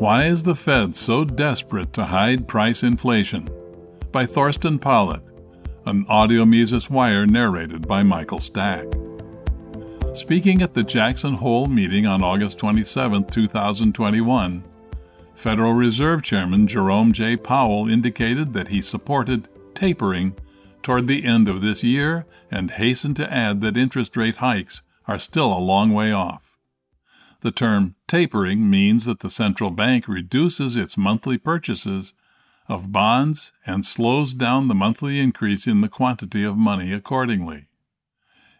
Why is the Fed so desperate to hide price inflation? By Thorsten Polleit, an audio Mises Wire narrated by Michael Stack. Speaking at the Jackson Hole meeting on August 27, 2021, Federal Reserve Chairman Jerome J. Powell indicated that he supported tapering toward the end of this year and hastened to add that interest rate hikes are still a long way off. The term tapering means that the central bank reduces its monthly purchases of bonds and slows down the monthly increase in the quantity of money accordingly.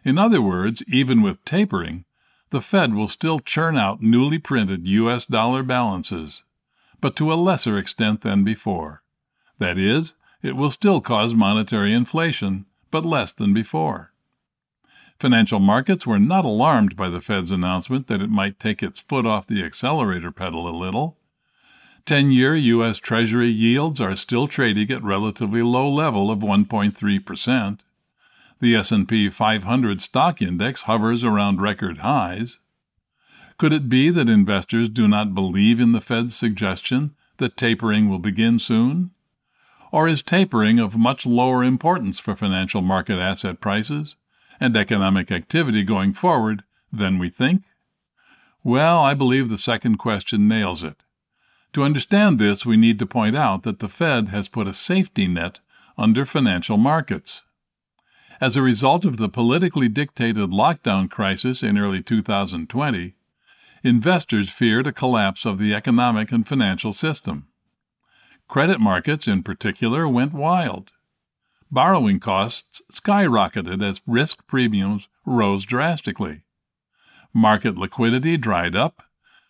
In other words, even with tapering, the Fed will still churn out newly printed U.S. dollar balances, but to a lesser extent than before. That is, it will still cause monetary inflation, but less than before. Financial markets were not alarmed by the Fed's announcement that it might take its foot off the accelerator pedal a little. 10-year US Treasury yields are still trading at relatively low level of 1.3%. The S&P 500 stock index hovers around record highs. Could it be that investors do not believe in the Fed's suggestion that tapering will begin soon? Or is tapering of much lower importance for financial market asset prices? And economic activity going forward than we think? Well, I believe the second question nails it. To understand this, we need to point out that the Fed has put a safety net under financial markets. As a result of the politically dictated lockdown crisis in early 2020, investors feared a collapse of the economic and financial system. Credit markets, in particular, went wild borrowing costs skyrocketed as risk premiums rose drastically. Market liquidity dried up,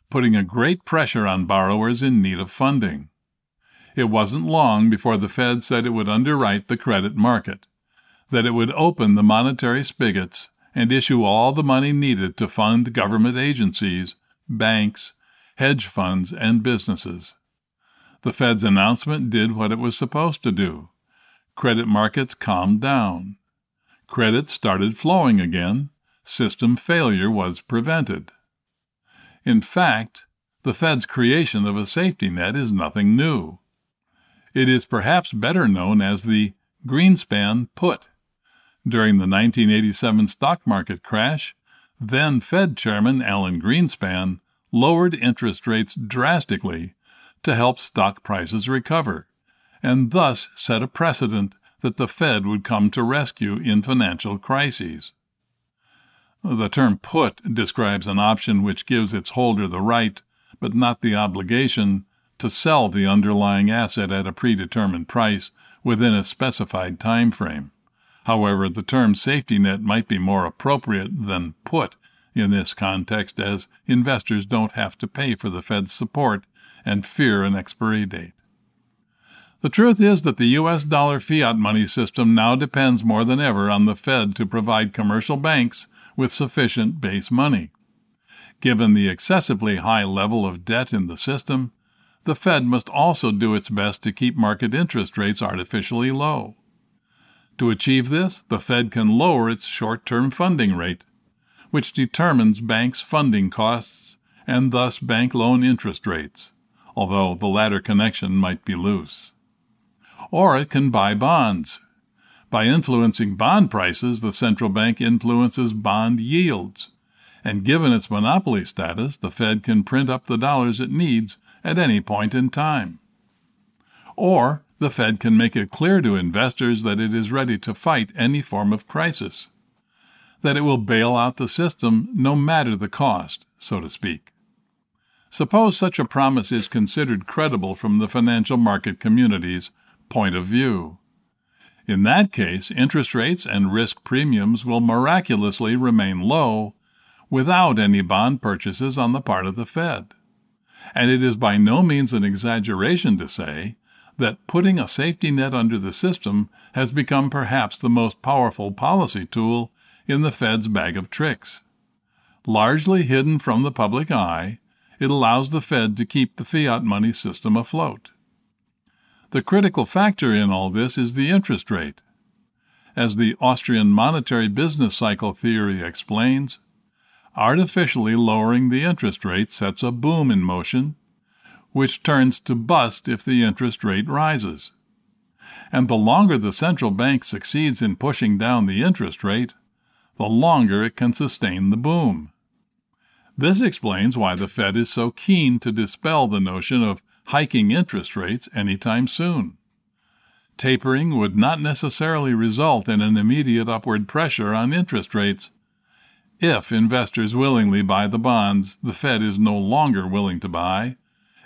putting a great pressure on borrowers in need of funding. It wasn't long before the Fed said it would underwrite the credit market, that it would open the monetary spigots and issue all the money needed to fund government agencies, banks, hedge funds, and businesses. The Fed's announcement did what it was supposed to do Credit markets calmed down. Credit started flowing again. System failure was prevented. In fact, the Fed's creation of a safety net is nothing new. It is perhaps better known as the Greenspan put. During the 1987 stock market crash, then Fed Chairman Alan Greenspan lowered interest rates drastically to help stock prices recover and thus set a precedent that the Fed would come to rescue in financial crises. The term put describes an option which gives its holder the right, but not the obligation, to sell the underlying asset at a predetermined price within a specified time frame. However, the term safety net might be more appropriate than put in this context as investors don't have to pay for the Fed's support and fear an expiry date. The truth is that the US dollar fiat money system now depends more than ever on the Fed to provide commercial banks with sufficient base money. Given the excessively high level of debt in the system, the Fed must also do its best to keep market interest rates artificially low. To achieve this, the Fed can lower its short term funding rate, which determines banks' funding costs and thus bank loan interest rates, although the latter connection might be loose or it can buy bonds. By influencing bond prices, the central bank influences bond yields. And given its monopoly status, the Fed can print up the dollars it needs at any point in time. Or the Fed can make it clear to investors that it is ready to fight any form of crisis, that it will bail out the system no matter the cost, so to speak. Suppose such a promise is considered credible from the financial market community's point of view. In that case, interest rates and risk premiums will miraculously remain low without any bond purchases on the part of the Fed. And it is by no means an exaggeration to say that putting a safety net under the system has become perhaps the most powerful policy tool in the Fed's bag of tricks. Largely hidden from the public eye, it allows the Fed to keep the fiat money system afloat. The critical factor in all this is the interest rate. As the Austrian monetary business cycle theory explains, artificially lowering the interest rate sets a boom in motion, which turns to bust if the interest rate rises. And the longer the central bank succeeds in pushing down the interest rate, the longer it can sustain the boom. This explains why the Fed is so keen to dispel the notion of hiking interest rates anytime soon. Tapering would not necessarily result in an immediate upward pressure on interest rates. If investors willingly buy the bonds the Fed is no longer willing to buy,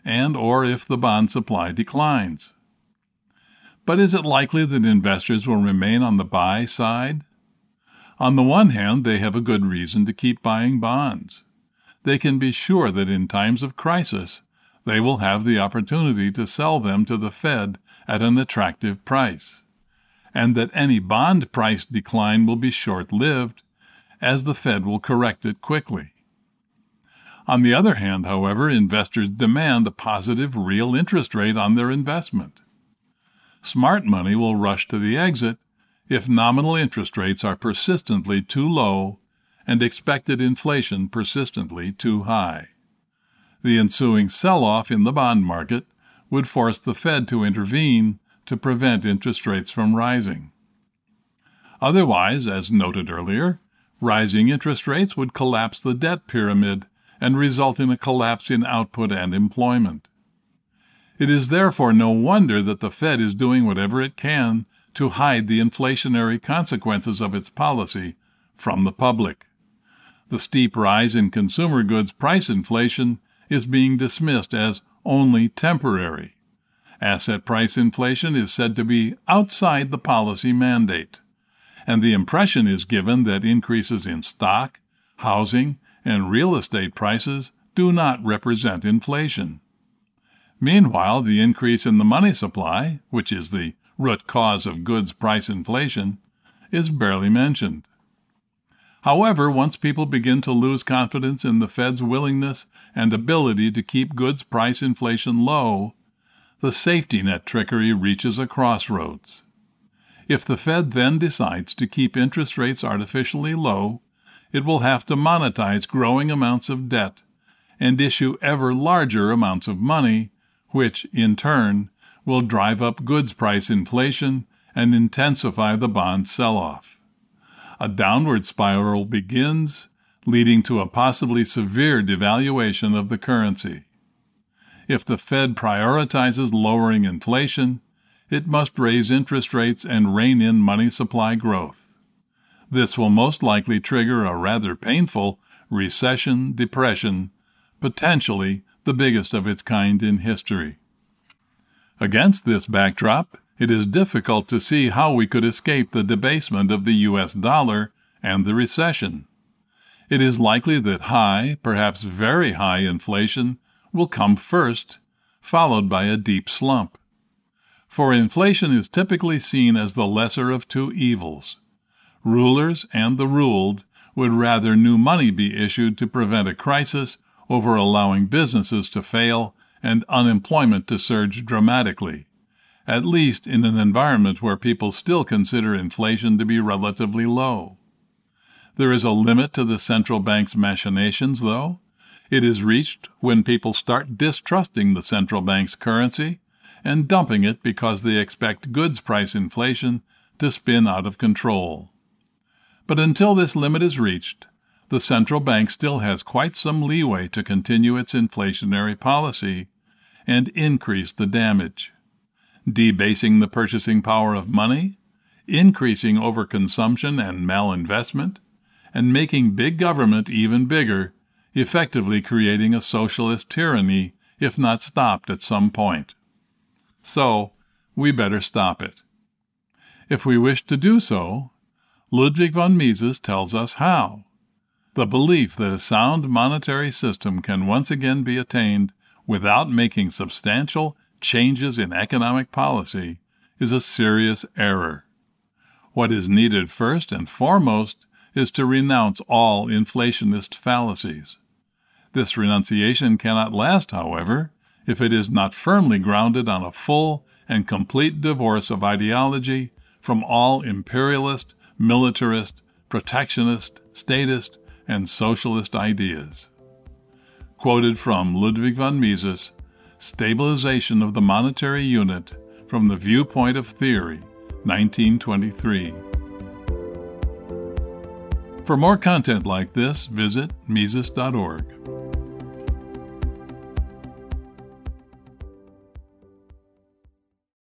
and or if the bond supply declines. But is it likely that investors will remain on the buy side? On the one hand, they have a good reason to keep buying bonds. They can be sure that in times of crisis, they will have the opportunity to sell them to the Fed at an attractive price, and that any bond price decline will be short lived, as the Fed will correct it quickly. On the other hand, however, investors demand a positive real interest rate on their investment. Smart money will rush to the exit if nominal interest rates are persistently too low and expected inflation persistently too high. The ensuing sell off in the bond market would force the Fed to intervene to prevent interest rates from rising. Otherwise, as noted earlier, rising interest rates would collapse the debt pyramid and result in a collapse in output and employment. It is therefore no wonder that the Fed is doing whatever it can to hide the inflationary consequences of its policy from the public. The steep rise in consumer goods price inflation is being dismissed as only temporary. Asset price inflation is said to be outside the policy mandate, and the impression is given that increases in stock, housing, and real estate prices do not represent inflation. Meanwhile, the increase in the money supply, which is the root cause of goods price inflation, is barely mentioned. However, once people begin to lose confidence in the Fed's willingness and ability to keep goods price inflation low, the safety net trickery reaches a crossroads. If the Fed then decides to keep interest rates artificially low, it will have to monetize growing amounts of debt and issue ever larger amounts of money which, in turn, will drive up goods price inflation and intensify the bond sell off. A downward spiral begins, leading to a possibly severe devaluation of the currency. If the Fed prioritizes lowering inflation, it must raise interest rates and rein in money supply growth. This will most likely trigger a rather painful recession depression, potentially the biggest of its kind in history. Against this backdrop, it is difficult to see how we could escape the debasement of the U.S. dollar and the recession. It is likely that high, perhaps very high inflation will come first, followed by a deep slump. For inflation is typically seen as the lesser of two evils. Rulers and the ruled would rather new money be issued to prevent a crisis over allowing businesses to fail and unemployment to surge dramatically, at least in an environment where people still consider inflation to be relatively low. There is a limit to the central bank's machinations, though. It is reached when people start distrusting the central bank's currency and dumping it because they expect goods price inflation to spin out of control. But until this limit is reached, the central bank still has quite some leeway to continue its inflationary policy and increase the damage, debasing the purchasing power of money, increasing overconsumption and malinvestment, and making big government even bigger, effectively creating a socialist tyranny if not stopped at some point. So, we better stop it. If we wish to do so, Ludwig von Mises tells us how. The belief that a sound monetary system can once again be attained without making substantial changes in economic policy is a serious error. What is needed first and foremost is to renounce all inflationist fallacies. This renunciation cannot last, however, if it is not firmly grounded on a full and complete divorce of ideology from all imperialist, militarist, protectionist, statist, and socialist ideas. Quoted from Ludwig von Mises, Stabilization of the Monetary Unit from the Viewpoint of Theory, 1923. For more content like this, visit Mises.org.